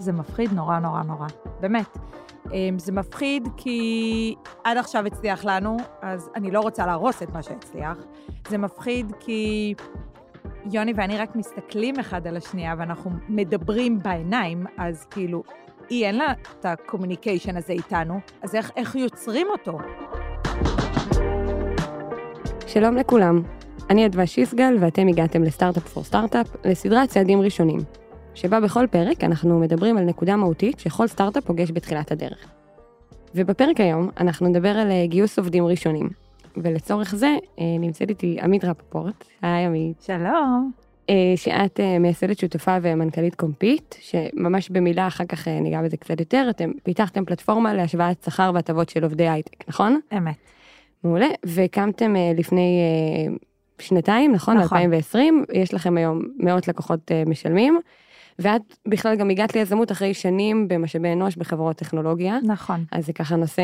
זה מפחיד נורא נורא נורא, באמת. אמ, זה מפחיד כי עד עכשיו הצליח לנו, אז אני לא רוצה להרוס את מה שהצליח. זה מפחיד כי יוני ואני רק מסתכלים אחד על השנייה ואנחנו מדברים בעיניים, אז כאילו, היא אין לה את ה communication הזה איתנו, אז איך, איך יוצרים אותו? שלום לכולם, אני אדווה שיסגל ואתם הגעתם לסטארט-אפ פור סטארט-אפ, לסדרת צעדים ראשונים, שבה בכל פרק אנחנו מדברים על נקודה מהותית שכל סטארט-אפ פוגש בתחילת הדרך. ובפרק היום אנחנו נדבר על אה, גיוס עובדים ראשונים, ולצורך זה אה, נמצאת איתי עמית רפפורט, היי עמית. שלום. אה, שאת מייסדת שותפה ומנכ"לית קומפיט, שממש במילה אחר כך ניגע בזה קצת יותר, אתם פיתחתם פלטפורמה להשוואת שכר והטבות של עובדי הייטק, נכון? אמת. מעולה, והקמתם לפני שנתיים, נכון? נכון. 2020, יש לכם היום מאות לקוחות משלמים. ואת בכלל גם הגעת ליזמות אחרי שנים במשאבי אנוש בחברות טכנולוגיה. נכון. אז זה ככה נושא,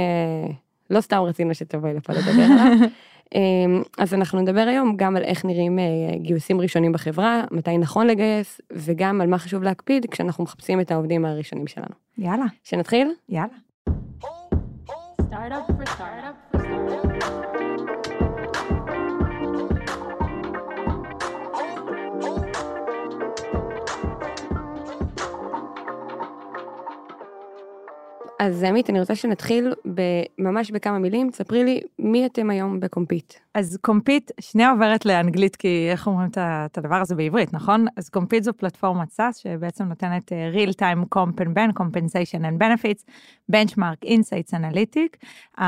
לא סתם רצינו שתבואי לפה לדבר עליו. אמ, אז אנחנו נדבר היום גם על איך נראים אה, גיוסים ראשונים בחברה, מתי נכון לגייס, וגם על מה חשוב להקפיד כשאנחנו מחפשים את העובדים הראשונים שלנו. יאללה. שנתחיל? יאללה. Startup for startup for startup. אז עמית, אני רוצה שנתחיל ממש בכמה מילים. ספרי לי, מי אתם היום בקומפיט? אז קומפיט, שנייה עוברת לאנגלית, כי איך אומרים את הדבר הזה בעברית, נכון? אז קומפיט זו פלטפורמת SaaS, שבעצם נותנת uh, real time comp and ben, compensation and benefits, benchmark insights analytic, um,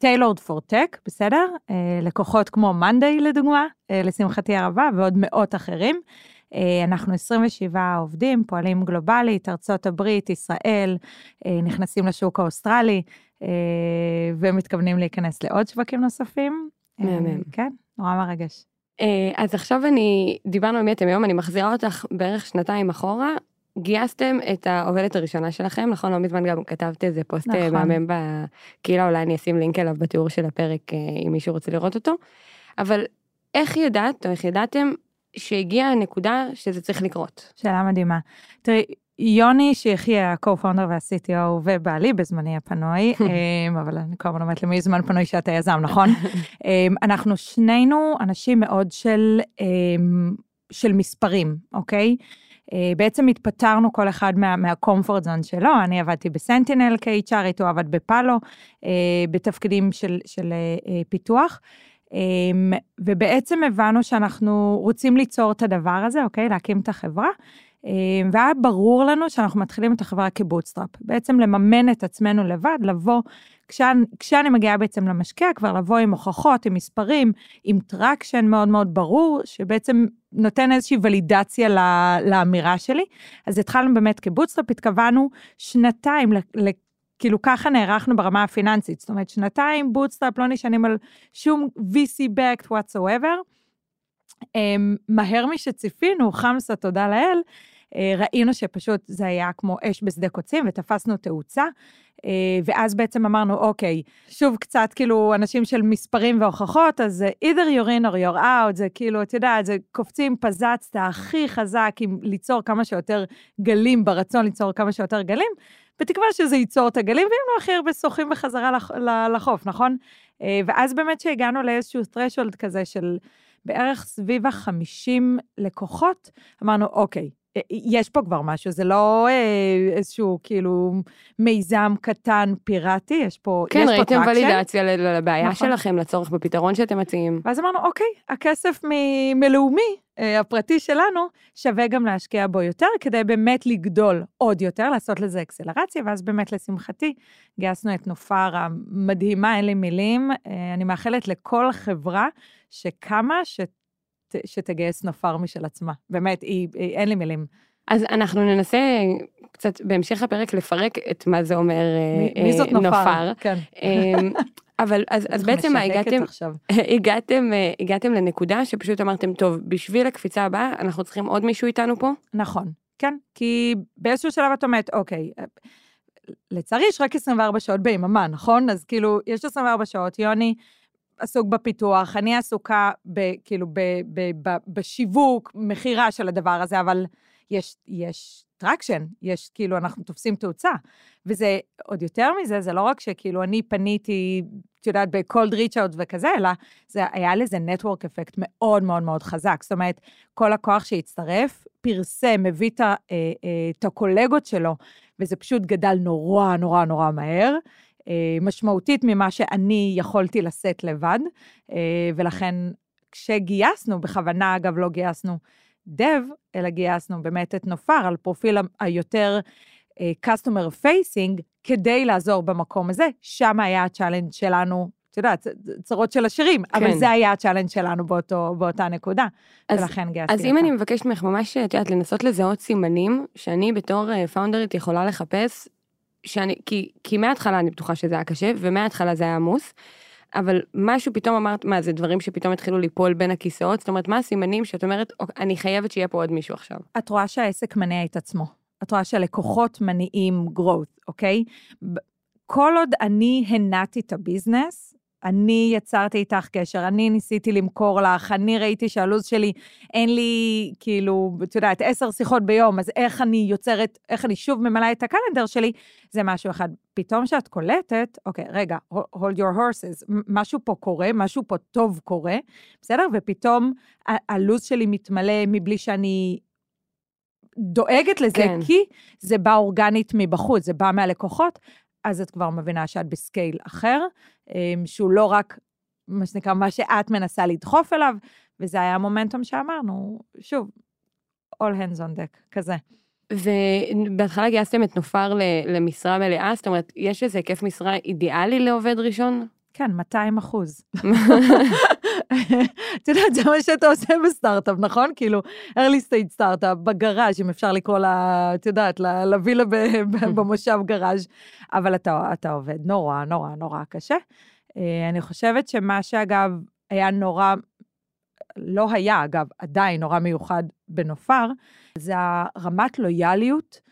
tailored for tech, בסדר? Uh, לקוחות כמו מאנדיי לדוגמה, uh, לשמחתי הרבה, ועוד מאות אחרים. אה, אנחנו 27 עובדים, פועלים גלובלית, ארצות הברית, ישראל, אה, נכנסים לשוק האוסטרלי, אה, ומתכוונים להיכנס לעוד שווקים נוספים. מהמם. כן, נורא מרגש. אז עכשיו אני, דיברנו על מי אתם היום, אני מחזירה אותך בערך שנתיים אחורה. גייסתם את העובדת הראשונה שלכם, נכון? לא מזמן גם כתבת איזה פוסט נכון. מהמם בקהילה, אולי אני אשים לינק אליו בתיאור של הפרק אם מישהו רוצה לראות אותו. אבל איך ידעת, או איך ידעתם שהגיעה הנקודה שזה צריך לקרות. שאלה מדהימה. תראי, יוני שיחיה, ה-co-founder וה-CTO ובעלי בזמני הפנוי, אמ, אבל אני כל הזמן אומרת למי זמן פנוי שאתה יזם, נכון? אמ, אנחנו שנינו אנשים מאוד של, אמ, של מספרים, אוקיי? אה, בעצם התפטרנו כל אחד מה-comfort zone שלו, אני עבדתי בסנטינל כ-HR, הוא עבד בפאלו, אה, בתפקידים של, של אה, פיתוח. אמ, ובעצם הבנו שאנחנו רוצים ליצור את הדבר הזה, אוקיי? להקים את החברה. אמ, והיה ברור לנו שאנחנו מתחילים את החברה כבוטסטראפ. בעצם לממן את עצמנו לבד, לבוא, כשאני, כשאני מגיעה בעצם למשקיע, כבר לבוא עם הוכחות, עם מספרים, עם traction מאוד מאוד ברור, שבעצם נותן איזושהי ולידציה לאמירה שלי. אז התחלנו באמת כ bootstrap, התכוונו שנתיים כאילו ככה נערכנו ברמה הפיננסית, זאת אומרת שנתיים bootstrap לא נשענים על שום VC-Backed whatsoever. אמ, מהר משציפינו, חמסה, תודה לאל, ראינו שפשוט זה היה כמו אש בשדה קוצים ותפסנו תאוצה. אה, ואז בעצם אמרנו, אוקיי, שוב קצת כאילו אנשים של מספרים והוכחות, אז either you're in or you're out, זה כאילו, את יודעת, זה קופצים פזצת הכי חזק עם ליצור כמה שיותר גלים, ברצון ליצור כמה שיותר גלים, בתקווה שזה ייצור את הגלים, ואם לא הכי הרבה שוחים בחזרה לחוף, נכון? אה, ואז באמת שהגענו לאיזשהו threshold כזה של בערך סביב ה-50 לקוחות, אמרנו, אוקיי, אה, יש פה כבר משהו, זה לא אה, איזשהו כאילו מיזם קטן פיראטי, יש פה כן, יש ראיתם ולידציה לבעיה נכון. שלכם, לצורך בפתרון שאתם מציעים. ואז אמרנו, אוקיי, הכסף מלאומי, אה, הפרטי שלנו, שווה גם להשקיע בו יותר, כדי באמת לגדול עוד יותר, לעשות לזה אקסלרציה, ואז באמת, לשמחתי, גייסנו את נופר המדהימה, אין לי מילים. אה, אני מאחלת לכל חברה שקמה, שת... שתגייס נופר משל עצמה. באמת, היא, היא, אין לי מילים. אז אנחנו ננסה קצת בהמשך הפרק לפרק את מה זה אומר מי, מי זאת נופר. נופר. כן. אמ, אבל אז, אז בעצם הגעתם, הגעתם, הגעתם לנקודה שפשוט אמרתם, טוב, בשביל הקפיצה הבאה, אנחנו צריכים עוד מישהו איתנו פה? נכון, כן, כי באיזשהו שלב את אומרת, אוקיי, לצערי יש רק 24 שעות ביממה, נכון? אז כאילו, יש 24 שעות, יוני עסוק בפיתוח, אני עסוקה ב, כאילו ב, ב, ב, בשיווק, מכירה של הדבר הזה, אבל יש, יש traction, יש כאילו, אנחנו תופסים תאוצה. וזה עוד יותר מזה, זה לא רק שכאילו אני פניתי, את יודעת, ב-cold reach out וכזה, אלא זה היה לזה network effect מאוד מאוד מאוד חזק. זאת אומרת, כל לקוח שהצטרף, פרסם, הביא אה, אה, את הקולגות שלו, וזה פשוט גדל נורא נורא נורא מהר. אה, משמעותית ממה שאני יכולתי לשאת לבד, ולכן כשגייסנו, בכוונה אגב לא גייסנו dev, אלא גייסנו באמת את נופר על פרופיל היותר uh, customer facing, כדי לעזור במקום הזה. שם היה ה challenge שלנו, את יודעת, צרות של עשירים, כן. אבל זה היה ה challenge שלנו באותו, באותה נקודה, אז, ולכן גייסתי אז אם אני מבקשת ממך ממש, את יודעת, לנסות לזהות סימנים, שאני בתור founderית אה, יכולה לחפש, שאני, כי, כי מההתחלה אני בטוחה שזה היה קשה, ומההתחלה זה היה עמוס. אבל משהו פתאום אמרת, מה, זה דברים שפתאום התחילו ליפול בין הכיסאות? זאת אומרת, מה הסימנים שאת אומרת, אני חייבת שיהיה פה עוד מישהו עכשיו? את רואה שהעסק מניע את עצמו. את רואה שהלקוחות מניעים growth, אוקיי? כל עוד אני הנעתי את הביזנס, אני יצרתי איתך קשר, אני ניסיתי למכור לך, אני ראיתי שהלו"ז שלי, אין לי, כאילו, את יודעת, עשר שיחות ביום, אז איך אני יוצרת, איך אני שוב ממלאה את הקלנדר שלי, זה משהו אחד. פתאום כשאת קולטת, אוקיי, רגע, hold your horses, משהו פה קורה, משהו פה טוב קורה, בסדר? ופתאום הלו"ז שלי מתמלא מבלי שאני דואגת לזה, כן. כי זה בא אורגנית מבחוץ, זה בא מהלקוחות, אז את כבר מבינה שאת בסקייל אחר, אמ, שהוא לא רק, מה שנקרא, מה שאת מנסה לדחוף אליו, וזה היה המומנטום שאמרנו, שוב, all hands on deck, כזה. ובהתחלה גייסתם את נופר למשרה מלאה, זאת אומרת, יש איזה היקף משרה אידיאלי לעובד ראשון? כן, 200 אחוז. את יודעת, זה מה שאתה עושה בסטארט-אפ, נכון? כאילו, early stage סטארט-אפ, בגראז', אם אפשר לקרוא לה, את יודעת, לווילה במושב גראז', אבל אתה, אתה עובד נורא, נורא, נורא קשה. אה, אני חושבת שמה שאגב היה נורא, לא היה, אגב, עדיין נורא מיוחד בנופר, זה הרמת לויאליות.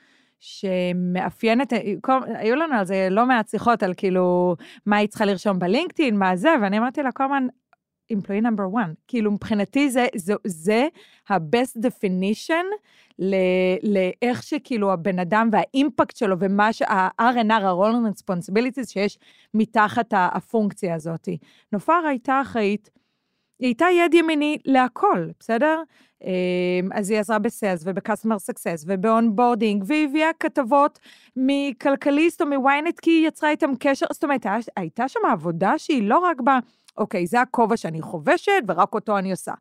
שמאפיינת, כל, היו לנו על זה לא מעט שיחות על כאילו, מה היא צריכה לרשום בלינקדאין, מה זה, ואני אמרתי לה כל הזמן, employee number one. כאילו, מבחינתי זה, זה, זה ה-best definition לאיך שכאילו הבן אדם והאימפקט שלו ומה שה-R&R, ה-Role Responsibilities שיש מתחת לפונקציה הזאת. נופר הייתה אחראית, היא הייתה יד ימיני להכל, בסדר? אמ, אז היא עזרה ב sales וב customer success וב onboarding, והיא הביאה כתבות מכלכליסט או מ-Ynet כי היא יצרה איתם קשר, זאת אומרת, הייתה שם עבודה שהיא לא רק ב... אוקיי, זה הכובע שאני חובשת ורק אותו אני עושה.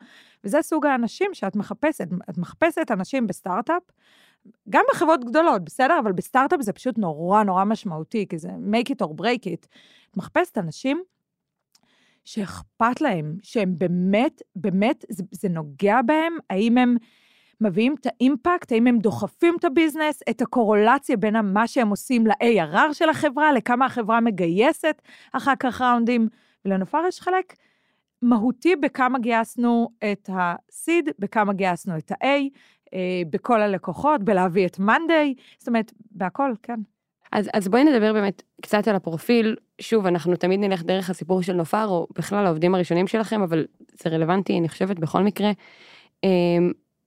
וזה סוג האנשים שאת מחפשת. את מחפשת אנשים בסטארט-אפ, גם בחברות גדולות, בסדר? אבל בסטארט-אפ זה פשוט נורא נורא משמעותי, כי זה make it or break it. את מחפשת אנשים שאכפת להם, שהם באמת, באמת, זה, זה נוגע בהם, האם הם מביאים את האימפקט, האם הם דוחפים את הביזנס, את הקורולציה בין מה שהם עושים ל-ARR של החברה, לכמה החברה מגייסת אחר כך ראונדים. ולנופר יש חלק מהותי בכמה גייסנו את ה-seed, בכמה גייסנו את ה-A, אה, בכל הלקוחות, בלהביא את מאנדיי, זאת אומרת, בהכל, כן. אז, אז בואי נדבר באמת קצת על הפרופיל. שוב, אנחנו תמיד נלך דרך הסיפור של נופר, או בכלל העובדים הראשונים שלכם, אבל זה רלוונטי, אני חושבת, בכל מקרה.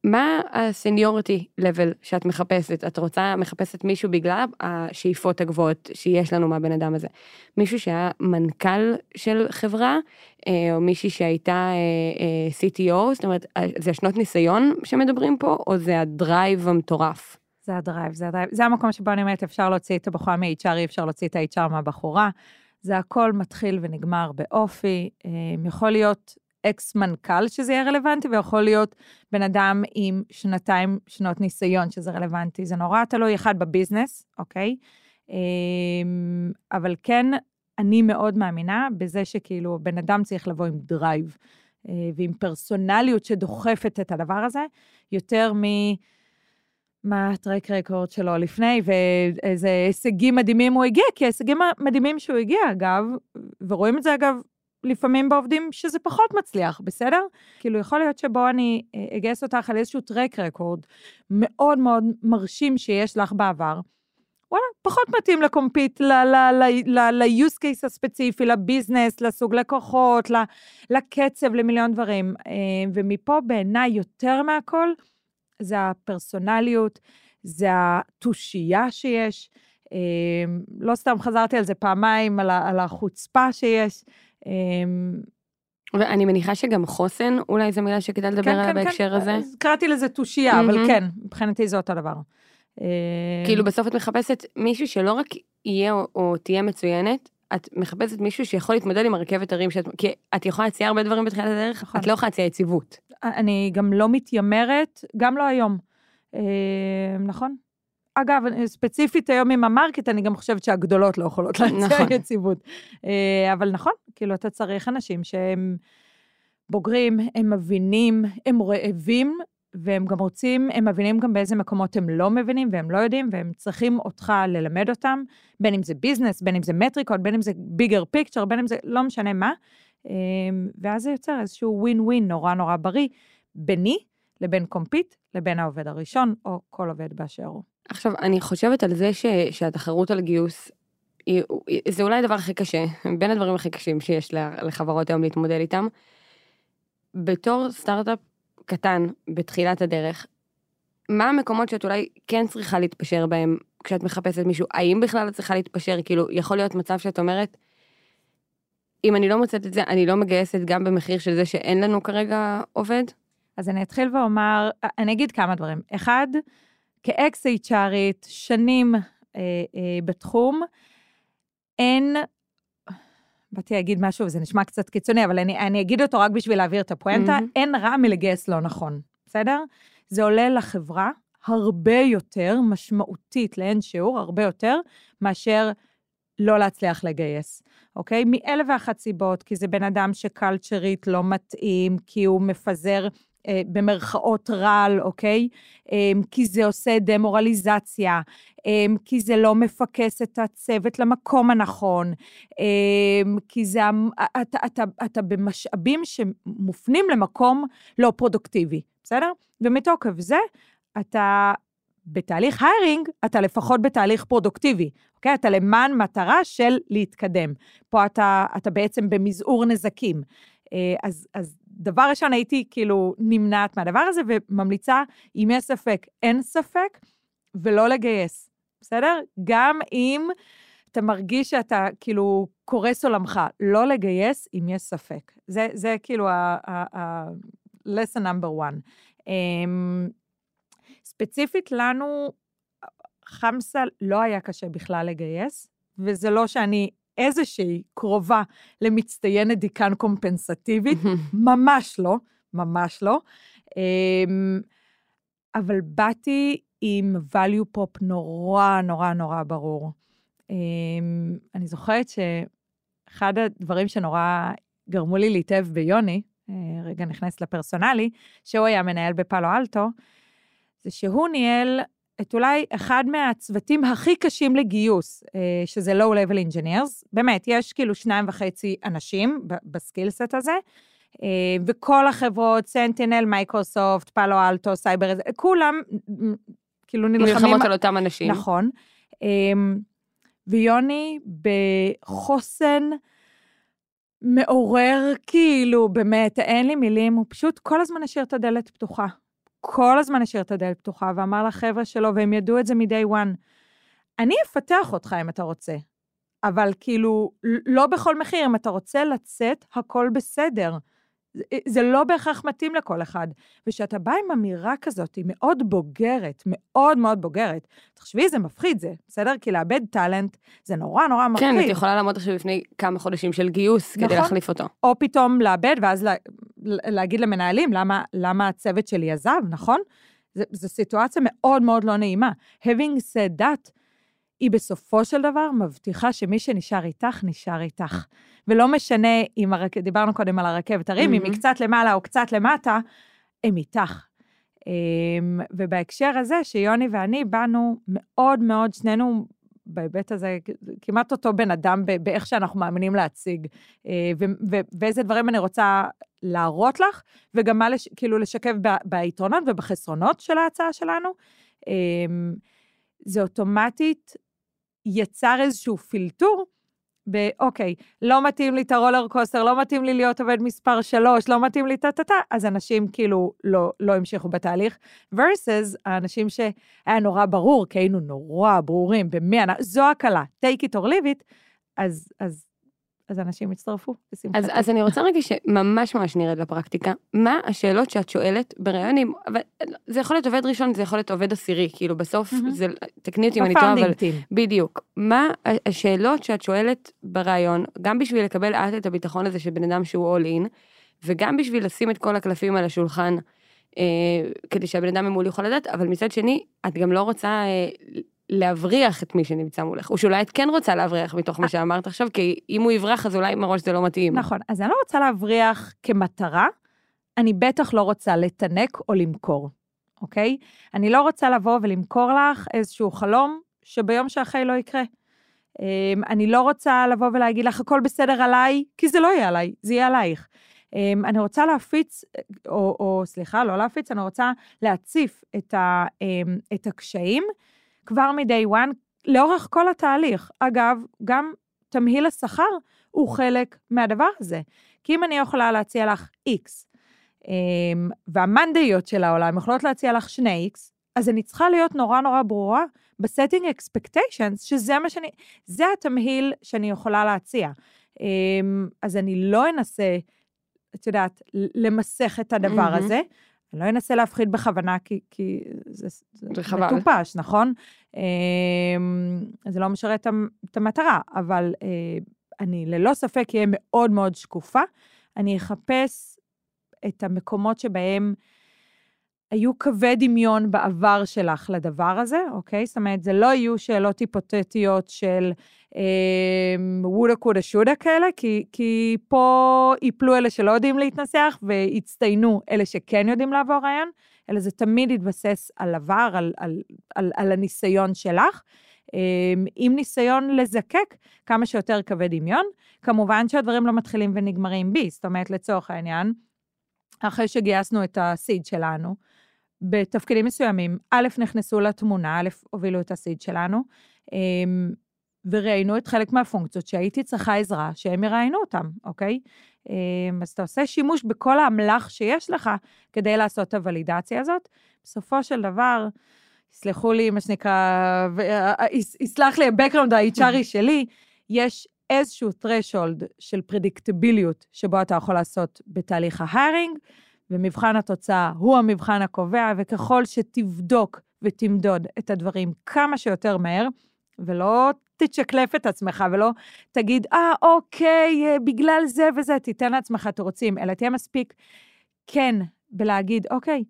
מה הסניורטי לבל שאת מחפשת? את רוצה, מחפשת מישהו בגלל השאיפות הגבוהות שיש לנו מהבן אדם הזה. מישהו שהיה מנכ"ל של חברה, אה, או מישהי שהייתה אה, אה, CTO, זאת אומרת, זה השנות ניסיון שמדברים פה, או זה ה drive המטורף? זה ה drive, זה ה drive. זה המקום שבו אני אומרת, אפשר להוציא את הבחורה מ-HR, אי אפשר להוציא את ה-HR מהבחורה. זה הכל מתחיל ונגמר באופי. יכול להיות אקס מנכ"ל שזה יהיה רלוונטי, ויכול להיות בן אדם עם שנתיים, שנות ניסיון שזה רלוונטי. זה נורא תלוי אחד ב business, אוקיי? אמ, אבל כן, אני מאוד מאמינה בזה שכאילו בן אדם צריך לבוא עם drive אה, ועם פרסונליות שדוחפת את הדבר הזה, יותר מ... מה הטרק רקורד שלו לפני, ואיזה הישגים מדהימים הוא הגיע, כי ההישגים המדהימים שהוא הגיע, אגב, ורואים את זה, אגב, לפעמים בעובדים שזה פחות מצליח, בסדר? כאילו, יכול להיות שבו אני אה, אגייס אותך על איזשהו טרק רקורד מאוד מאוד מרשים שיש לך בעבר. וואלה, פחות מתאים לקומפיט, ל-use case הספציפי, לביזנס, לסוג לקוחות, לקצב, למיליון דברים. אה, ומפה בעיניי יותר מהכל, זה הפרסונליות, זה התושייה שיש. אה, לא סתם חזרתי על זה פעמיים, על החוצפה שיש. אה, ואני מניחה שגם חוסן, אולי זו מילה שכדאי לדבר כן, עליה כן, בהקשר כן. הזה. קראתי לזה תושייה, mm-hmm. אבל כן, מבחינתי זה אותו דבר. כאילו בסוף את מחפשת מישהו שלא רק יהיה או, או תהיה מצוינת, את מחפשת מישהו שיכול להתמודד עם הרכבת הרים, שאת, כי את יכולה להציע הרבה דברים בתחילת הדרך, נכון. את לא יכולה להציע יציבות. אני גם לא מתיימרת, גם לא היום. נכון? אגב, ספציפית היום עם ה market, אני גם חושבת שהגדולות לא יכולות להציע נכון. יציבות. אבל נכון, כאילו, אתה צריך אנשים שהם בוגרים, הם מבינים, הם רעבים והם גם רוצים, הם מבינים גם באיזה מקומות הם לא מבינים והם לא יודעים, והם צריכים אותך ללמד אותם, בין אם זה business, בין אם זה metricות, בין אם זה bigger picture, בין אם זה לא משנה מה. אמ, ואז זה יוצר איזשהו ווין ווין נורא נורא בריא, ביני לבין קומפיט, לבין העובד הראשון, או כל עובד באשר הוא. עכשיו, אני חושבת על זה ש, שהתחרות על גיוס, היא, זה אולי הדבר הכי קשה, בין הדברים הכי קשים שיש לחברות היום להתמודד איתם. בתור סטארט-אפ קטן בתחילת הדרך, מה המקומות שאת אולי כן צריכה להתפשר בהם כשאת מחפשת מישהו? האם בכלל את צריכה להתפשר? כאילו, יכול להיות מצב שאת אומרת, אם אני לא מוצאת את זה, אני לא מגייסת גם במחיר של זה שאין לנו כרגע עובד? אז אני אתחיל ואומר, אני אגיד כמה דברים. אחד, כאקס HRית, שנים אה, אה, בתחום, אין באתי להגיד משהו, וזה נשמע קצת קיצוני, אבל אני, אני אגיד אותו רק בשביל להעביר את הפואנטה, mm-hmm. אין רע מלגייס לא נכון, בסדר? זה עולה לחברה הרבה יותר משמעותית לאין שיעור, הרבה יותר, מאשר לא להצליח לגייס, אוקיי? מאלף ואחת סיבות, כי זה בן אדם שקלצ'רית לא מתאים, כי הוא מפזר במרכאות רעל, אוקיי? אה, כי זה עושה דמורליזציה, אה, כי זה לא מפקס את הצוות למקום הנכון, כי זה, אתה, אתה, אתה במשאבים שמופנים למקום לא פרודוקטיבי, בסדר? ומתוקף זה, אתה בתהליך היירינג, אתה לפחות בתהליך פרודוקטיבי, אוקיי? אתה למען מטרה של להתקדם. פה אתה, אתה בעצם במזעור נזקים. אז, אז דבר ראשון, הייתי כאילו נמנעת מהדבר הזה וממליצה, אם יש ספק, אין ספק, ולא לגייס, בסדר? גם אם אתה מרגיש שאתה כאילו קורס עולמך, לא לגייס אם יש ספק. זה, זה כאילו ה-lesson number one. Um, ספציפית לנו, חמסה לא היה קשה בכלל לגייס, וזה לא שאני איזושהי קרובה למצטיינת דיקן קומפנסטיבית, ממש לא, ממש לא. אמ, אבל באתי עם value pop נורא נורא נורא ברור. אמ, אני זוכרת שאחד הדברים שנורא גרמו לי להתאהב ביוני, אה, רגע נכנס ל personally, שהוא היה מנהל בפאלו אלטו, זה שהוא ניהל את אולי אחד מהצוותים הכי קשים לגיוס, אה, שזה Low-Level Engineers. באמת, יש כאילו שניים וחצי אנשים ב skill set הזה, אה, וכל החברות, סנטינל, מייקרוסופט, פאלו אלטו, סייבר, כולם כאילו נלחמים... נלחמות על אותם אנשים. נכון. אה, ויוני בחוסן מעורר, כאילו, באמת, אין לי מילים, הוא פשוט כל הזמן השאיר את הדלת פתוחה. כל הזמן השאיר את הדלת פתוחה ואמר לחבר'ה שלו, והם ידעו את זה מ-day one, אני אפתח אותך אם אתה רוצה, אבל כאילו, לא בכל מחיר, אם אתה רוצה לצאת, הכל בסדר. זה לא בהכרח מתאים לכל אחד. וכשאתה בא עם אמירה כזאת, היא מאוד בוגרת, מאוד מאוד בוגרת, תחשבי, זה מפחיד זה, בסדר? כי לאבד טאלנט זה נורא נורא מפחיד. כן, את יכולה לעמוד עכשיו לפני כמה חודשים של גיוס נכון, כדי להחליף אותו. או פתאום לאבד, ואז לה, להגיד למנהלים למה, למה הצוות שלי עזב, נכון? זו סיטואציה מאוד מאוד לא נעימה. Having said that, היא בסופו של דבר מבטיחה שמי שנשאר איתך, נשאר איתך. ולא משנה אם, הרק... דיברנו קודם על הרכבת הרים, mm-hmm. אם היא קצת למעלה או קצת למטה, הם איתך. אמ, ובהקשר הזה, שיוני ואני באנו מאוד מאוד, שנינו בהיבט הזה, כמעט אותו בן אדם באיך שאנחנו מאמינים להציג, אה, ואיזה דברים אני רוצה להראות לך, וגם מה לש, כאילו לשקף ביתרונות ובחסרונות של ההצעה שלנו. אמ, זה אוטומטית יצר איזשהו פילטור, באוקיי, לא מתאים לי את הרולר קוסטר, לא מתאים לי להיות עובד מספר שלוש, לא מתאים לי טה-טה-טה, אז אנשים כאילו לא, לא המשיכו בתהליך. versus האנשים שהיה נורא ברור, כי היינו נורא ברורים במי, זו הקלה, take it or leave it, אז, אז אז אנשים יצטרפו, בשמחתי. אז, אז אני רוצה רגע שממש ממש נרד לפרקטיקה. מה השאלות שאת שואלת בראיונים, אבל זה יכול להיות עובד ראשון, זה יכול להיות עובד עשירי, כאילו בסוף, mm-hmm. זה, תקני אותי אם אני טועה, אבל... בדיוק. מה השאלות שאת שואלת בראיון, גם בשביל לקבל את את הביטחון הזה של בן אדם שהוא all in, וגם בשביל לשים את כל הקלפים על השולחן, אה, כדי שהבן אדם ממול יכול לדעת, אבל מצד שני, את גם לא רוצה אה, להבריח את מי שנמצא מולך, או שאולי את כן רוצה להבריח מתוך מה שאמרת עכשיו, כי אם הוא יברח אז אולי מראש זה לא מתאים. נכון, אז אני לא רוצה להבריח כמטרה, אני בטח לא רוצה לתנק או למכור, אוקיי? אני לא רוצה לבוא ולמכור לך איזשהו חלום שביום שאחרי לא יקרה. אמ, אני לא רוצה לבוא ולהגיד לך, הכל בסדר עליי, כי זה לא יהיה עליי, זה יהיה עלייך. אמ, אני רוצה להפיץ, או, או סליחה, לא להפיץ, אני רוצה להציף את, ה, אמ, את הקשיים. כבר מ-day one, לאורך כל התהליך. אגב, גם תמהיל השכר הוא חלק מהדבר הזה. כי אם אני יכולה להציע לך X, אמ, והמנדאיות של העולם יכולות להציע לך שני X, אז אני צריכה להיות נורא נורא ברורה ב setting expectations, שזה מה שאני, זה התמהיל שאני יכולה להציע. אמ, אז אני לא אנסה, את יודעת, למסך את הדבר mm-hmm. הזה, אני לא אנסה להפחיד בכוונה, כי, כי זה, זה, זה מטופש, נכון? אמ, זה לא משרת את המטרה, אבל אה, אני ללא ספק אהיה מאוד מאוד שקופה. אני אחפש את המקומות שבהם היו קווי דמיון בעבר שלך לדבר הזה, אוקיי? זאת אומרת, זה לא יהיו שאלות היפותטיות של אה, וודה קודה שודה כאלה, כי, כי פה ייפלו אלה שלא יודעים להתנסח והצטיינו אלה שכן יודעים לעבור רעיון, אלא זה תמיד יתבסס על עבר, על, על, על, על הניסיון שלך. אה, עם ניסיון לזקק כמה שיותר קווי דמיון. כמובן שהדברים לא מתחילים ונגמרים בי, זאת אומרת, לצורך העניין, אחרי שגייסנו את הסיד שלנו, בתפקידים מסוימים, א', נכנסו לתמונה, א', הובילו את הסיד שלנו, אמ, וראיינו את חלק מהפונקציות שהייתי צריכה עזרה שהם יראיינו אותם, אוקיי? אמ, אז אתה עושה שימוש בכל האמל"ח שיש לך כדי לעשות את הוולידציה הזאת. בסופו של דבר, יסלחו לי, מה שנקרא, יסלח לי ה-background ה-HRי שלי, יש איזשהו threshold של פרדיקטיביליות שבו אתה יכול לעשות בתהליך ההיירינג, ומבחן התוצאה הוא המבחן הקובע, וככל שתבדוק ותמדוד את הדברים כמה שיותר מהר, ולא תצ'קלף את עצמך ולא תגיד, אה, ah, אוקיי, אה, בגלל זה וזה, תיתן לעצמך תירוצים, אלא תהיה מספיק כן בלהגיד, אוקיי,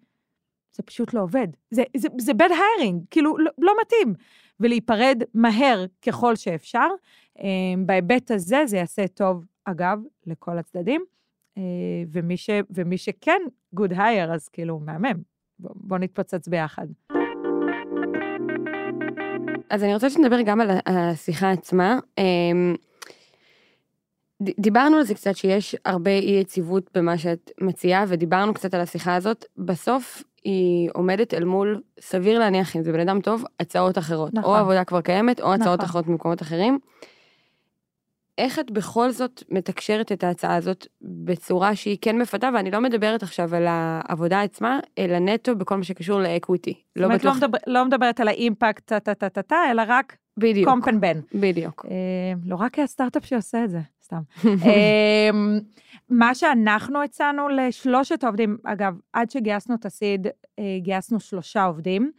זה פשוט לא עובד. זה, זה, זה bad hiring, כאילו, לא, לא מתאים. ולהיפרד מהר ככל שאפשר. אה, בהיבט הזה זה יעשה טוב, אגב, לכל הצדדים. אה, ומי, ש, ומי שכן good hire, אז כאילו, מהמם. בוא נתפוצץ ביחד. אז אני רוצה שנדבר גם על השיחה עצמה. אמ, דיברנו על זה קצת שיש הרבה אי יציבות במה שאת מציעה ודיברנו קצת על השיחה הזאת. בסוף היא עומדת אל מול, סביר להניח אם זה בן אדם טוב, הצעות אחרות. נכון. או עבודה כבר קיימת או הצעות נכון. אחרות ממקומות אחרים. איך את בכל זאת מתקשרת את ההצעה הזאת בצורה שהיא כן מפתה, ואני לא מדברת עכשיו על העבודה עצמה, אלא נטו בכל מה שקשור לאקוויטי. לא בטוח... לא, מדבר, לא מדברת על האימפקט, טה-טה-טה-טה, אלא רק בדיוק. קומפן בן. בדיוק. אה, לא רק הסטארט-אפ שעושה את זה, סתם. אה, מה שאנחנו הצענו לשלושת העובדים, אגב, עד שגייסנו את הסיד, אה, גייסנו שלושה עובדים.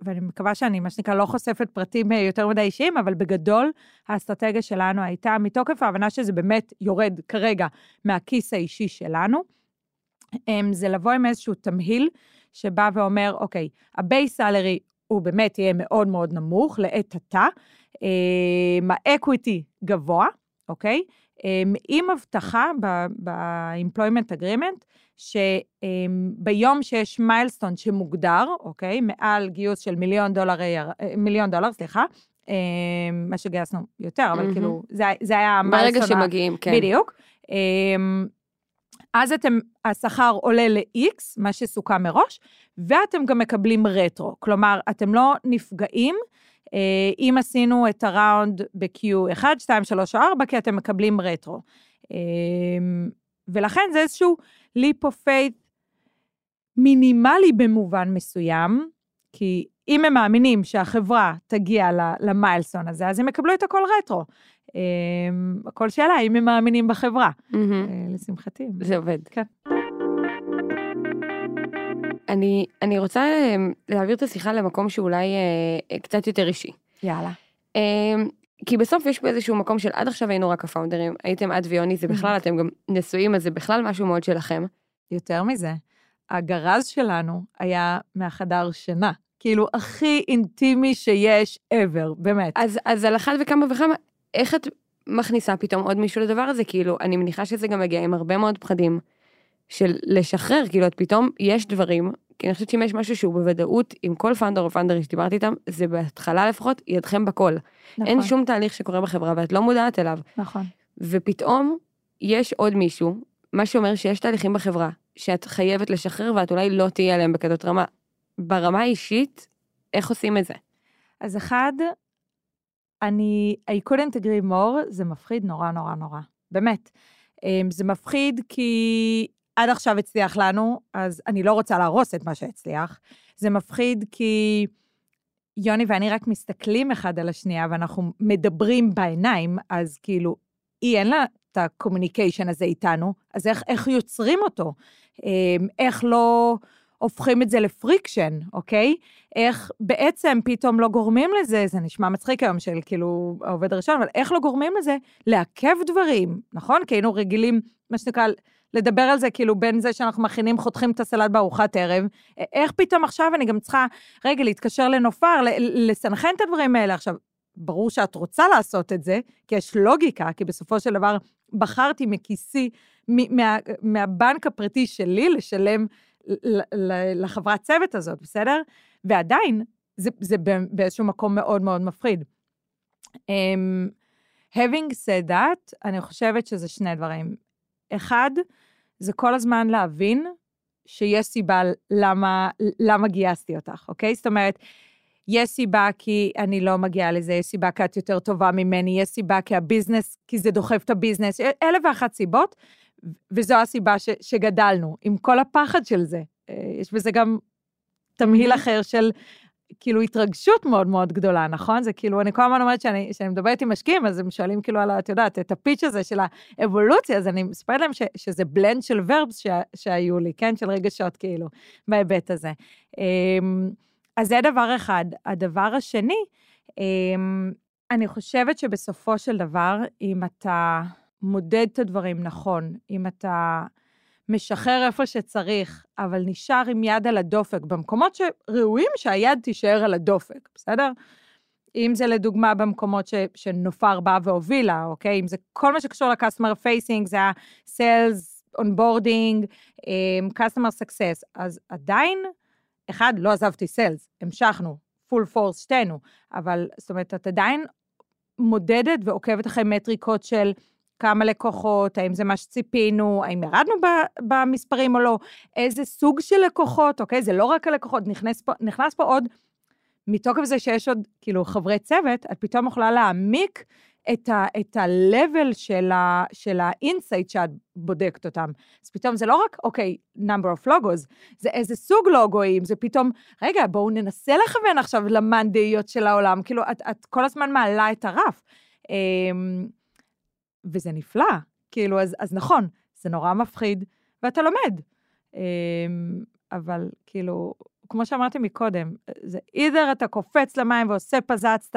אה, ואני מקווה שאני, מה שנקרא, לא חושפת פרטים אה, יותר מדי אישיים, אבל בגדול, האסטרטגיה שלנו הייתה, מתוקף ההבנה שזה באמת יורד כרגע מהכיס האישי שלנו, אמ, זה לבוא עם איזשהו תמהיל שבא ואומר, אוקיי, ה base salary הוא באמת יהיה מאוד מאוד נמוך לעת עתה, ה equity גבוה, אוקיי? אמ, עם הבטחה ב-employment agreement, שביום שיש milestone שמוגדר, אוקיי, מעל גיוס של מיליון דולר, אה, מיליון דולר, סליחה, מה שגייסנו יותר, אבל כאילו, זה, זה היה ה milestone. ברגע שמגיעים, כן. בדיוק. אז אתם, השכר עולה ל-X, מה שסוכם מראש, ואתם גם מקבלים רטרו. כלומר, אתם לא נפגעים אם עשינו את הראונד ב-Q1, 2, 3 או 4, כי אתם מקבלים רטרו. אה, ולכן זה איזשהו leap of faith מינימלי במובן מסוים, כי אם הם מאמינים שהחברה תגיע למיילסון הזה, אז הם יקבלו את הכל רטרו. הכל שאלה, אם הם מאמינים בחברה. Mm-hmm. לשמחתי. זה עובד. כן. אני, אני רוצה אה, להעביר את השיחה למקום שאולי אה, קצת יותר אישי. יאללה. אה, כי בסוף יש פה איזשהו מקום של עד עכשיו היינו רק הפאונדרים, הייתם את ויוני, זה בכלל, אתם גם נשואים, אז זה בכלל משהו מאוד שלכם. יותר מזה, הגרז שלנו היה מהחדר שינה. כאילו, הכי אינטימי שיש ever, באמת. אז, אז על אחת וכמה וכמה, איך את מכניסה פתאום עוד מישהו לדבר הזה? כאילו, אני מניחה שזה גם מגיע עם הרבה מאוד פחדים של לשחרר, כאילו, את פתאום, יש דברים, כי אני חושבת שאם יש משהו שהוא בוודאות, עם כל פאנדר או פאנדר שדיברתי איתם, זה בהתחלה לפחות, ידכם בכל. נכון. אין שום תהליך שקורה בחברה ואת לא מודעת אליו. נכון. ופתאום, יש עוד מישהו, מה שאומר שיש תהליכים בחברה, שאת חייבת לשחרר ואת אולי לא תהיי עליהם בכזאת רמה. ברמה האישית, איך עושים את זה? אז אחד, אני, I couldn't agree more, זה מפחיד נורא נורא נורא. באמת. אמ, זה מפחיד כי עד עכשיו הצליח לנו, אז אני לא רוצה להרוס את מה שהצליח. זה מפחיד כי יוני ואני רק מסתכלים אחד על השנייה ואנחנו מדברים בעיניים, אז כאילו, היא אין לה את הקומוניקיישן הזה איתנו, אז איך, איך יוצרים אותו? אמ, איך לא... הופכים את זה לפריקשן, אוקיי? איך בעצם פתאום לא גורמים לזה, זה נשמע מצחיק היום של כאילו העובד הראשון, אבל איך לא גורמים לזה לעכב דברים, נכון? כי היינו רגילים, מה שנקרא, לדבר על זה כאילו בין זה שאנחנו מכינים, חותכים את הסלט בארוחת ערב, איך פתאום עכשיו אני גם צריכה, רגע, להתקשר לנופר, לסנכן את הדברים האלה. עכשיו, ברור שאת רוצה לעשות את זה, כי יש לוגיקה, כי בסופו של דבר בחרתי מכיסי, מה, מהבנק הפרטי שלי לשלם לחברת צוות הזאת, בסדר? ועדיין, זה, זה באיזשהו מקום מאוד מאוד מפחיד. Um, having said that, אני חושבת שזה שני דברים. אחד, זה כל הזמן להבין שיש סיבה למה, למה גייסתי אותך, אוקיי? זאת אומרת, יש סיבה כי אני לא מגיעה לזה, יש סיבה כי את יותר טובה ממני, יש סיבה כי הביזנס, כי זה דוחף את הביזנס, אלף ואחת סיבות, וזו הסיבה ש, שגדלנו, עם כל הפחד של זה. אה, יש בזה גם תמהיל אחר של כאילו התרגשות מאוד מאוד גדולה, נכון? זה כאילו, אני כל הזמן אומרת שאני, שאני מדברת עם משקיעים, אז הם שואלים כאילו על, את יודעת, את הפיץ' הזה של האבולוציה, אז אני מספרת להם ש, שזה בלנד של ורבס ש, שהיו לי, כן? של רגשות כאילו, בהיבט הזה. אמ, אז זה דבר אחד. הדבר השני, אמ, אני חושבת שבסופו של דבר, אם אתה מודד את הדברים נכון, אם אתה משחרר איפה שצריך, אבל נשאר עם יד על הדופק, במקומות שראויים שהיד תישאר על הדופק, בסדר? אם זה לדוגמה במקומות ש, שנופר באה והובילה, אוקיי? אם זה כל מה שקשור ל-customer facing, זה ה-sales, onboarding, um, customer success, אז עדיין, אחד, לא עזבתי sales, המשכנו, full force שתינו, אבל זאת אומרת, את עדיין מודדת ועוקבת אחרי מטריקות של כמה לקוחות, האם זה מה שציפינו, האם ירדנו במספרים או לא, איזה סוג של לקוחות, אוקיי? זה לא רק הלקוחות, נכנס פה, נכנס פה עוד, מתוקף זה שיש עוד, כאילו, חברי צוות, את פתאום יכולה להעמיק את ה-level ה, של ה insight שאת בודקת אותם. אז פתאום זה לא רק, אוקיי, number of logos, זה איזה סוג לוגויים, זה פתאום, רגע, בואו ננסה לכוון עכשיו למאנדאיות של העולם, כאילו, את, את כל הזמן מעלה את הרף. וזה נפלא, כאילו, אז, אז נכון, זה נורא מפחיד, ואתה לומד. אמ, אבל כאילו, כמו שאמרתי מקודם, זה אידר אתה קופץ למים ועושה פזצת,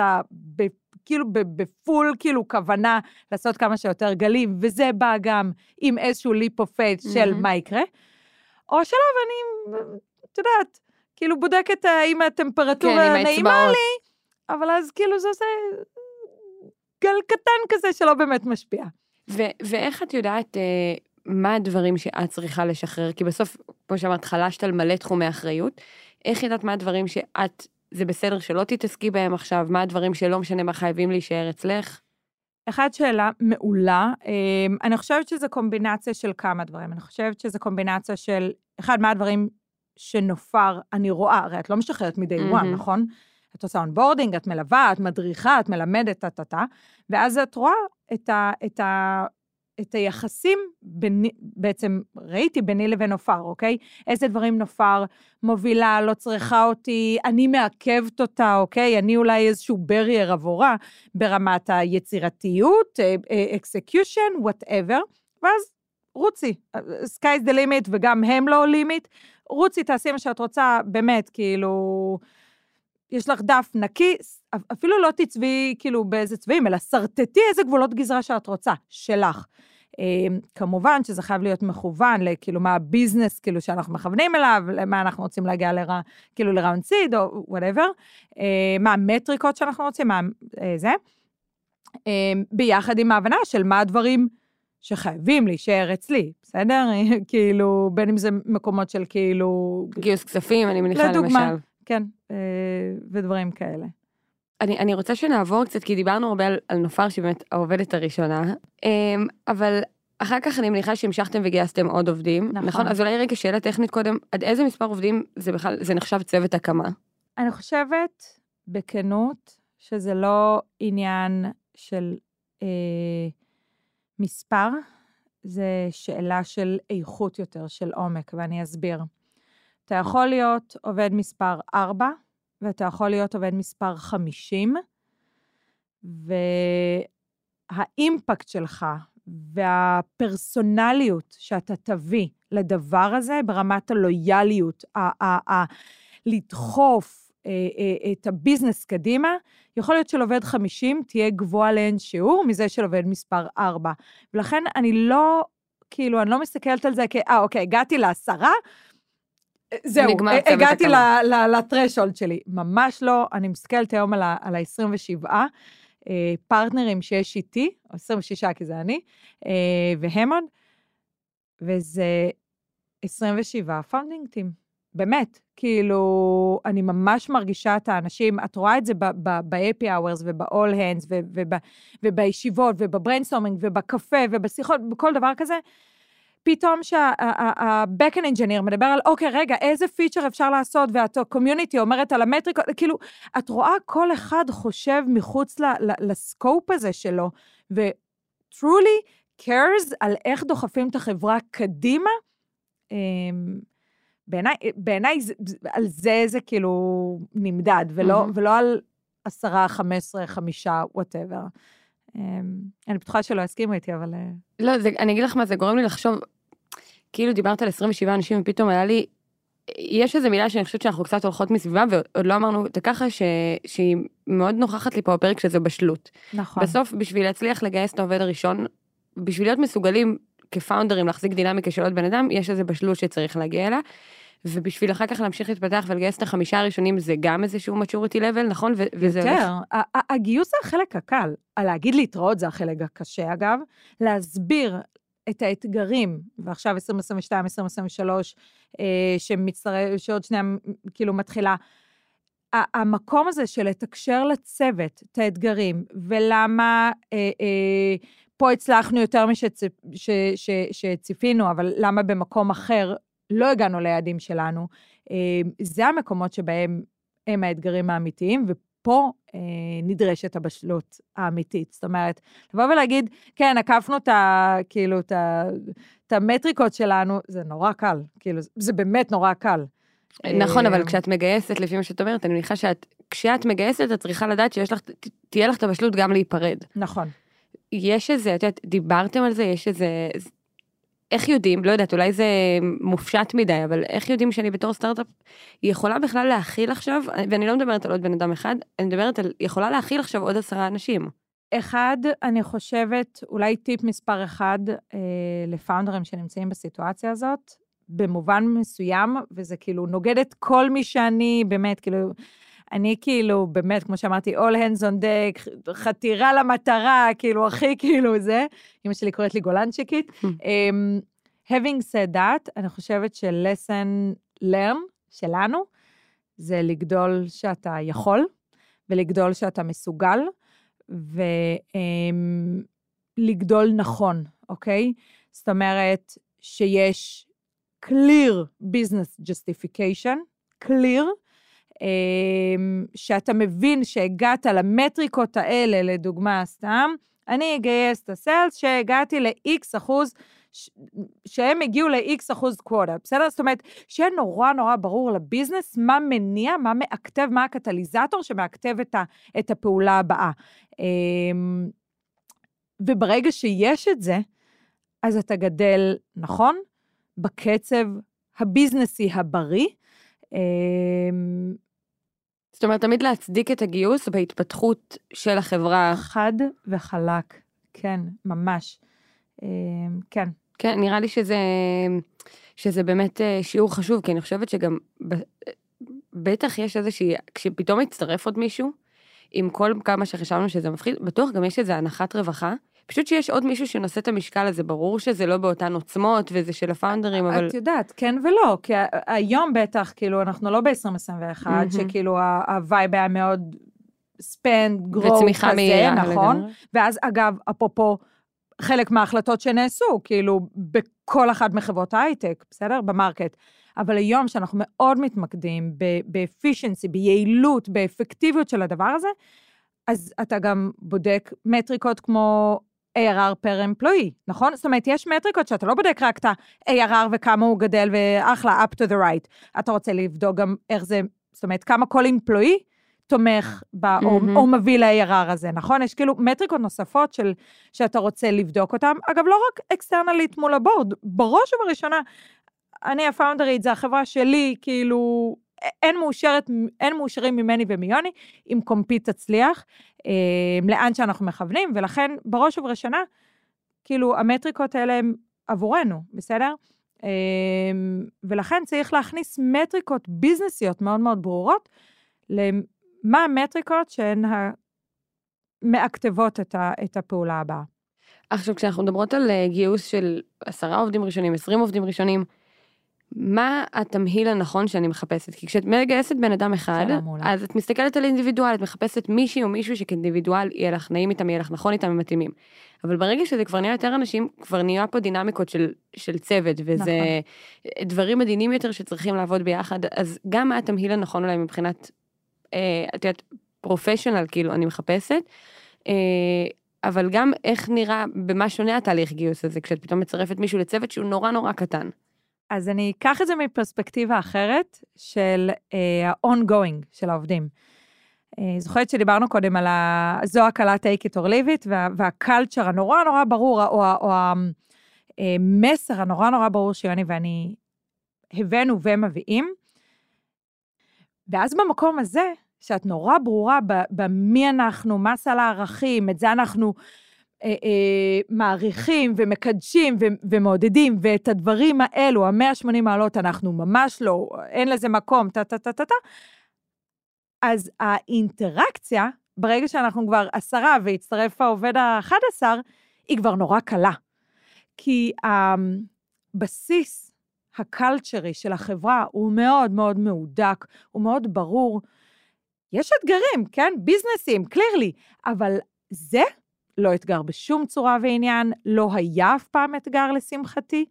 ב, כאילו בפול כאילו כוונה לעשות כמה שיותר גלים, וזה בא גם עם איזשהו leap of faith של מה יקרה. או שלב אני, את יודעת, כאילו בודקת האם הטמפרטורה כן, נעימה לי, אבל אז כאילו זה עושה גל קטן כזה שלא באמת משפיע. ו- ואיך את יודעת אה, מה הדברים שאת צריכה לשחרר? כי בסוף, כמו שאמרת, חלשת על מלא תחומי אחריות. איך ידעת מה הדברים שאת, זה בסדר שלא תתעסקי בהם עכשיו? מה הדברים שלא משנה מה חייבים להישאר אצלך? אחת, שאלה מעולה. אמ, אני חושבת שזו קומבינציה של כמה דברים. אני חושבת שזו קומבינציה של, אחד, מה הדברים שנופר, אני רואה, הרי את לא משחררת מ-day one, mm-hmm. נכון? את עושה onboarding, את מלווה, את מדריכה, את מלמדת, טה-טה-טה, ואז את רואה את, ה, את, ה, את היחסים, ביני, בעצם ראיתי ביני לבין נופר, אוקיי? איזה דברים נופר מובילה, לא צריכה אותי, אני מעכבת אותה, אוקיי? אני אולי איזשהו barrier עבורה ברמת היצירתיות, execution, uh, whatever, ואז רוצי, sky's the limit וגם הם לא limit, רוצי, תעשי מה שאת רוצה, באמת, כאילו, יש לך דף נקי, אפילו לא תצבעי כאילו באיזה צבעים, אלא שרטטי איזה גבולות גזרה שאת רוצה, שלך. אמ, כמובן שזה חייב להיות מכוון לכאילו מה ה business כאילו שאנחנו מכוונים אליו, למה אנחנו רוצים להגיע לרע, כאילו ל round seed או whatever, אמ, מה המטריקות שאנחנו רוצים, מה אה, זה, אמ, ביחד עם ההבנה של מה הדברים שחייבים להישאר אצלי, בסדר? כאילו, בין אם זה מקומות של כאילו... גיוס כספים, אני מניחה לדוגמה, למשל. לדוגמה, כן, אה, ודברים כאלה. אני, אני רוצה שנעבור קצת, כי דיברנו הרבה על, על נופר, שהיא באמת העובדת הראשונה, אמ, אבל אחר כך אני מניחה שהמשכתם וגייסתם עוד עובדים, נכון? נכון? אז אולי רגע שאלה טכנית קודם, עד איזה מספר עובדים זה בכלל, זה נחשב צוות הקמה? אני חושבת, בכנות, שזה לא עניין של אה, מספר, זה שאלה של איכות יותר, של עומק, ואני אסביר. אתה יכול להיות עובד מספר 4, ואתה יכול להיות עובד מספר 50, והאימפקט שלך והפרסונליות שאתה תביא לדבר הזה ברמת הלויאליות, ה- ה- ה- לדחוף אה, אה, את הביזנס קדימה, יכול להיות של עובד 50 תהיה גבוהה לאין שיעור מזה של עובד מספר 4. ולכן אני לא, כאילו, אני לא מסתכלת על זה כ... אה, אוקיי, הגעתי לעשרה, זהו, הגעתי לטרשולד שלי. ממש לא, אני מסתכלת היום על ה-27 אה, פרטנרים שיש איתי, 26 כי זה אני, אה, והמון, וזה 27 founding team. באמת, כאילו, אני ממש מרגישה את האנשים, את רואה את זה ב-happy hours וב-all hands ובישיבות וב brainstorming ובקפה ובשיחות, בכל דבר כזה. פתאום שה-Backend Engineer מדבר על, אוקיי, רגע, איזה feature אפשר לעשות, וה-Community אומרת על המטריקות, כאילו, את רואה כל אחד חושב מחוץ ל scope הזה שלו, ו-truly cares על איך דוחפים את החברה קדימה. אמ, בעיניי, בעיני, על זה זה כאילו נמדד, ולא, mm-hmm. ולא על עשרה, חמש עשרה, חמישה, וואטאבר. אני בטוחה שלא יסכימו איתי, אבל... אה, לא, זה, אני אגיד לך מה, זה גורם לי לחשוב, כאילו דיברת על 27 אנשים ופתאום היה לי, יש איזה מילה שאני חושבת שאנחנו קצת הולכות מסביבה ועוד לא אמרנו את ככה ש... שהיא מאוד נוכחת לי פה בפרק שזה בשלות. נכון. בסוף בשביל להצליח לגייס את העובד הראשון, בשביל להיות מסוגלים כפאונדרים להחזיק דינמיקה של עוד בן אדם, יש איזה בשלות שצריך להגיע אליה. ובשביל אחר כך להמשיך להתפתח ולגייס את החמישה הראשונים זה גם איזשהו maturity level, נכון? ו- וזה יותר, הולך... הגיוס זה החלק הקל. להגיד להתראות זה החלק הקשה, אגב. להסביר את האתגרים, ועכשיו 2022, 2023, אה, שמצטרף, שעוד שנייה כאילו מתחילה, המקום הזה של לתקשר לצוות את האתגרים, ולמה אה, אה, פה הצלחנו יותר משציפינו, אבל למה במקום אחר לא הגענו ליעדים שלנו, אה, זה המקומות שבהם הם האתגרים האמיתיים, פה אה, נדרשת הבשלות האמיתית. זאת אומרת, לבוא ולהגיד, כן, עקפנו את ה... כאילו, את, ה, את המטריקות שלנו, זה נורא קל, כאילו, זה באמת נורא קל. נכון, אבל אה, כשאת מגייסת, לפי מה שאת אומרת, אני מניחה שאת, כשאת מגייסת, את צריכה לדעת שיש לך, תהיה לך את הבשלות גם להיפרד. נכון. יש איזה, את יודעת, דיברתם על זה, יש איזה, איך יודעים, לא יודעת, אולי זה מופשט מדי, אבל איך יודעים שאני בתור סטארט-אפ יכולה בכלל להכיל עכשיו, ואני לא מדברת על עוד בן אדם אחד, אני מדברת על, יכולה להכיל עכשיו עוד עשרה אנשים. אחד, אני חושבת, אולי טיפ מספר אחד אה, לפאונדרים שנמצאים בסיטואציה הזאת, במובן מסוים, וזה כאילו נוגד את כל מי שאני, באמת, כאילו, אני כאילו, באמת, כמו שאמרתי, all hands on deck, חתירה למטרה, כאילו, הכי כאילו זה. אמא שלי קוראת לי גולנצ'יקית. um, having said that, אני חושבת של-lesson learn שלנו, זה לגדול שאתה יכול, ולגדול שאתה מסוגל, ולגדול נכון, אוקיי? זאת אומרת, שיש clear business justification, clear, שאתה מבין שהגעת למטריקות האלה, לדוגמה, סתם, אני אגייס את הסיילס שהגעתי ל-X אחוז, שהם הגיעו ל-X אחוז קוואטה, בסדר? זאת אומרת, שיהיה נורא נורא ברור לביזנס מה מניע, מה מעכתב, מה הקטליזטור שמעכתב את, ה, את הפעולה הבאה. אמ, וברגע שיש את זה, אז אתה גדל, נכון? בקצב הביזנסי הבריא. זאת אומרת, תמיד להצדיק את הגיוס בהתפתחות של החברה. חד וחלק, כן, ממש. אמ, כן. כן, נראה לי שזה, שזה באמת אה, שיעור חשוב, כי אני חושבת שגם, בטח יש איזושהי, כשפתאום מצטרף עוד מישהו, עם כל כמה שחשבנו שזה מפחיד, בטוח גם יש איזו אנחת רווחה, פשוט שיש עוד מישהו שנושא את המשקל הזה, ברור שזה לא באותן עוצמות וזה של הפאונדרים, אבל... את יודעת, כן ולא, כי היום בטח, כאילו, אנחנו לא ב-2021, mm-hmm. שכאילו ה vibe היה מאוד spend, grow כזה, מהירה, נכון? לגמרי. ואז אגב, אפרופו, חלק מההחלטות שנעשו, כאילו, בכל אחת מחברות ההייטק, בסדר? ב market. אבל היום, שאנחנו מאוד מתמקדים באפישנסי, ביעילות, באפקטיביות של הדבר הזה, אז אתה גם בודק מטריקות כמו ARR פר אמפלואי, נכון? זאת אומרת, יש מטריקות שאתה לא בודק רק את ה-ARR וכמה הוא גדל ואחלה, up to the right. אתה רוצה לבדוק גם איך זה, זאת אומרת, כמה כל אמפלואי תומך ב, mm-hmm. או, או מביא ל-ARR הזה, נכון? יש כאילו מטריקות נוספות של, שאתה רוצה לבדוק אותן. אגב, לא רק אקסטרנלית מול הבורד, בראש ובראשונה, אני הפאונדרית, זה החברה שלי, כאילו, אין, מאושרת, אין מאושרים ממני ומיוני, אם קומפיט תצליח, לאן שאנחנו מכוונים, ולכן בראש ובראשונה, כאילו, המטריקות האלה הן עבורנו, בסדר? אה, ולכן צריך להכניס מטריקות ביזנסיות מאוד מאוד ברורות, למה המטריקות שהן מעכתבות את הפעולה הבאה. עכשיו, כשאנחנו מדברות על אה, גיוס של עשרה עובדים ראשונים, עשרים עובדים ראשונים, מה התמהיל הנכון שאני מחפשת? כי כשאת מגייסת בן אדם אחד, אז את מסתכלת על אינדיבידואל, את מחפשת מישהי או מישהו שכאינדיבידואל יהיה לך נעים איתם, יהיה לך נכון איתם, הם מתאימים. אבל ברגע שזה כבר נהיה יותר אנשים, כבר נהיה פה דינמיקות של, של צוות, וזה נכון. דברים מדהימים יותר שצריכים לעבוד ביחד, אז גם מה התמהיל הנכון אולי מבחינת, אה, את יודעת, פרופשיונל, כאילו, אני מחפשת. אה, אבל גם איך נראה, במה שונה התהליך גיוס הזה, כשאת פתאום מצרפת מישהו לצוות שהוא נורא נורא קטן. אז אני אקח את זה מפרספקטיבה אחרת של ה-ongoing uh, של העובדים. Uh, זוכרת שדיברנו קודם על ה... זו הקלה take it or leave it, וה, והקלצ'ר הנורא נורא ברור, או, או המסר הנורא נורא ברור שיוני ואני הבאנו ומביאים. ואז במקום הזה, שאת נורא ברורה במי אנחנו, מה סל הערכים, את זה אנחנו אה, אה, מעריכים ומקדשים ו- ומעודדים, ואת הדברים האלו, ה-180 מעלות, אנחנו ממש לא, אין לזה מקום, טה-טה-טה-טה, אז האינטראקציה, ברגע שאנחנו כבר עשרה והצטרף העובד ה-11, היא כבר נורא קלה. כי הבסיס הקלצ'רי של החברה הוא מאוד מאוד מהודק, הוא מאוד ברור. יש אתגרים, כן? ביזנסים, קלירלי, אבל זה לא אתגר בשום צורה ועניין, לא היה אף פעם אתגר לשמחתי.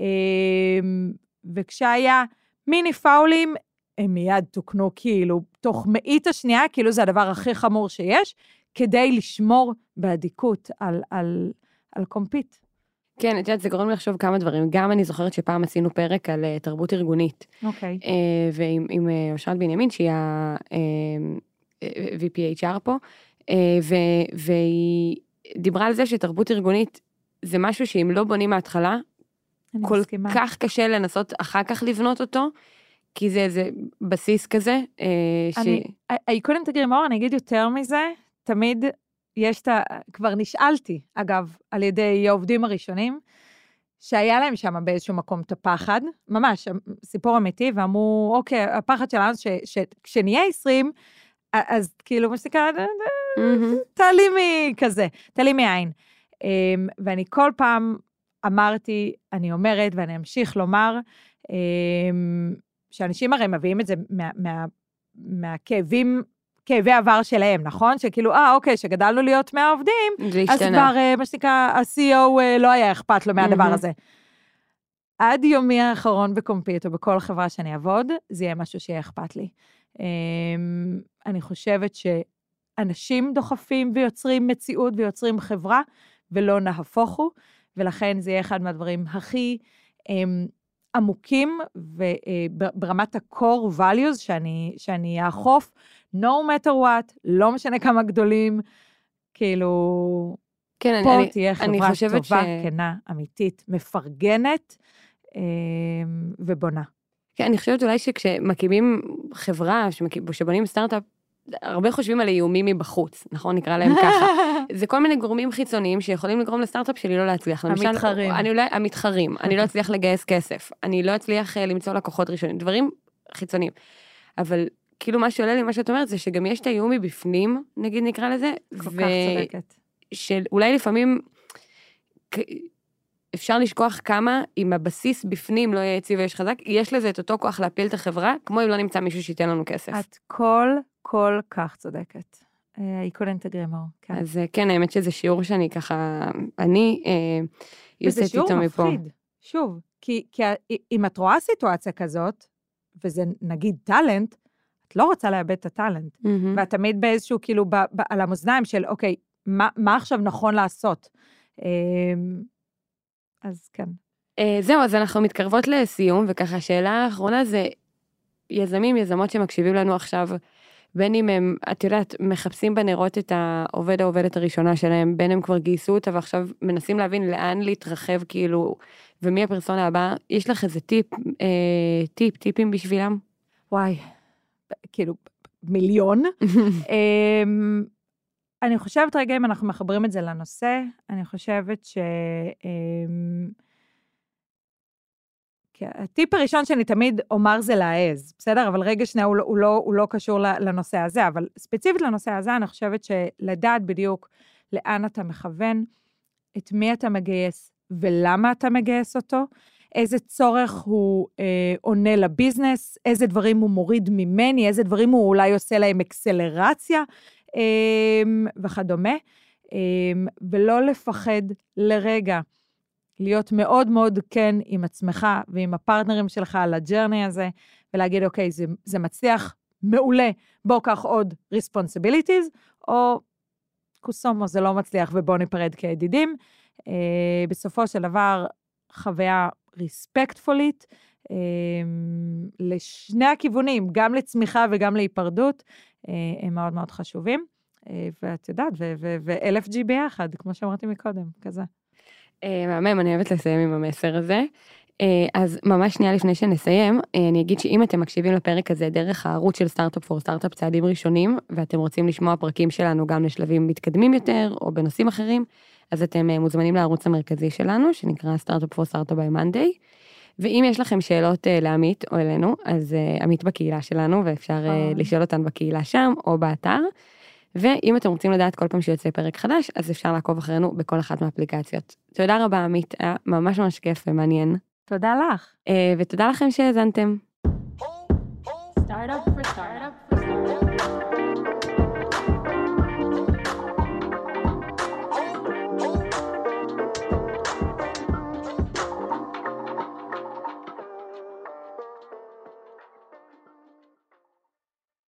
אמ, וכשהיה מיני פאולים, הם מיד תוקנו כאילו תוך מאית השנייה, כאילו זה הדבר הכי חמור שיש, כדי לשמור באדיקות על, על, על קומפיט. כן, את יודעת, זה גורם לי לחשוב כמה דברים. גם אני זוכרת שפעם עשינו פרק על uh, תרבות ארגונית. אוקיי. Okay. Uh, ועם uh, אושרת בנימין, שהיא ה-VPHR פה, והיא דיברה על זה שתרבות ארגונית זה משהו שאם לא בונים מההתחלה, כל מסכימה. כך קשה לנסות אחר כך לבנות אותו, כי זה איזה בסיס כזה. אני, ש... קודם תגידי מאור, אני אגיד יותר מזה, תמיד יש את ה... כבר נשאלתי, אגב, על ידי העובדים הראשונים, שהיה להם שם באיזשהו מקום את הפחד, ממש, סיפור אמיתי, ואמרו, אוקיי, הפחד שלנו שכשנהיה 20, אז כאילו, מה שנקרא, תעלי מכזה, תעלי מעין. אמ, ואני כל פעם אמרתי, אני אומרת, ואני אמשיך לומר, אמ, שאנשים הרי מביאים את זה מה, מה, מהכאבים, כאבי עבר שלהם, נכון? שכאילו, אה, אוקיי, שגדלנו להיות 100 עובדים, זה השתנה. אז כבר, אה, מה שנקרא, ה-CEO אה, לא היה אכפת לו מהדבר הזה. עד יומי האחרון בקומפיוט או בכל חברה שאני אעבוד, זה יהיה משהו שיהיה אכפת לי. אמ, אני חושבת שאנשים דוחפים ויוצרים מציאות ויוצרים חברה, ולא נהפוך הוא, ולכן זה יהיה אחד מהדברים הכי אמ, עמוקים וברמת אה, ה-core values שאני, שאני אאכוף, no matter what, לא משנה כמה גדולים, כאילו, כן, פה אני, תהיה חברה אני טובה, ש... כנה, אמיתית, מפרגנת אה, ובונה. כן, אני חושבת אולי שכשמקימים חברה, שבונים סטארט-אפ, הרבה חושבים על איומים מבחוץ, נכון? נקרא להם ככה. זה כל מיני גורמים חיצוניים שיכולים לגרום לסטארט-אפ שלי לא להצליח. למשל, המתחרים. אני אולי, המתחרים, אני לא אצליח לגייס כסף, אני לא אצליח uh, למצוא לקוחות ראשונים, דברים חיצוניים. אבל כאילו מה שעולה לי, מה שאת אומרת, זה שגם יש את האיום מבפנים, נגיד נקרא לזה. כל ו... כך צודקת. שאולי לפעמים אפשר לשכוח כמה אם הבסיס בפנים לא יהיה יציב ויש חזק, יש לזה את אותו כוח להפיל את החברה, כמו אם לא נמצא מישהו שייתן לנו כסף. את כל, כל כך צודקת. היא אה, agree more. כן. אז אה, כן, האמת שזה שיעור שאני ככה, אני אה, יוצאת איתו מפה. וזה שיעור מפחיד, שוב, כי, כי אם את רואה סיטואציה כזאת, וזה נגיד טאלנט, את לא רוצה לאבד את הטאלנט. Mm-hmm. ואת תמיד באיזשהו, כאילו, ב, ב, על המאזניים של, אוקיי, מה, מה עכשיו נכון לעשות? אמ, אז כן. זהו, אז אנחנו מתקרבות לסיום, וככה השאלה האחרונה זה, יזמים, יזמות שמקשיבים לנו עכשיו, בין אם הם, את יודעת, מחפשים בנרות את העובד העובדת הראשונה שלהם, בין הם כבר גייסו אותה ועכשיו מנסים להבין לאן להתרחב, כאילו, ומי הפרסונה הבאה, יש לך איזה טיפ, אה, טיפ, טיפים בשבילם? וואי, כאילו, מיליון. אמ, אני חושבת רגע, אם אנחנו מחברים את זה לנושא, אני חושבת ש... אמ, הטיפ הראשון שאני תמיד אומר זה להעז, בסדר? אבל רגע שנייה, הוא, לא, הוא, לא, הוא לא קשור לנושא הזה, אבל ספציפית לנושא הזה, אני חושבת שלדעת בדיוק לאן אתה מכוון, את מי אתה מגייס ולמה אתה מגייס אותו, איזה צורך הוא אה, עונה לביזנס, איזה דברים הוא מוריד ממני, איזה דברים הוא אולי עושה להם אקסלרציה אה, וכדומה, אה, ולא לפחד לרגע. להיות מאוד מאוד כן עם עצמך ועם הפרטנרים שלך על הג'רני הזה, ולהגיד, אוקיי, זה, זה מצליח, מעולה, בוא קח עוד responsibilities, או קוסומו, זה לא מצליח ובוא ניפרד כידידים. אה, בסופו של דבר, חוויה ריספקטפולית אה, לשני הכיוונים, גם לצמיחה וגם להיפרדות, אה, הם מאוד מאוד חשובים. אה, ואת יודעת, ו-LFG ביחד, כמו שאמרתי מקודם, כזה. אה, מהמם, אני אוהבת לסיים עם המסר הזה. אה, אז ממש שנייה לפני שנסיים, אה, אני אגיד שאם אתם מקשיבים לפרק הזה דרך הערוץ של Startup for Startup צעדים ראשונים, ואתם רוצים לשמוע פרקים שלנו גם לשלבים מתקדמים יותר, או בנושאים אחרים, אז אתם מוזמנים לערוץ המרכזי שלנו, שנקרא Startup for Startup by monday. ואם יש לכם שאלות לעמית או אלינו, אז עמית בקהילה שלנו, ואפשר לשאול אותן בקהילה שם או באתר. ואם אתם רוצים לדעת כל פעם שיוצא פרק חדש, אז אפשר לעקוב אחרינו בכל אחת מהאפליקציות. תודה רבה עמית, היה ממש ממש כיף ומעניין. תודה לך. ותודה לכם שהאזנתם. Startup for startup.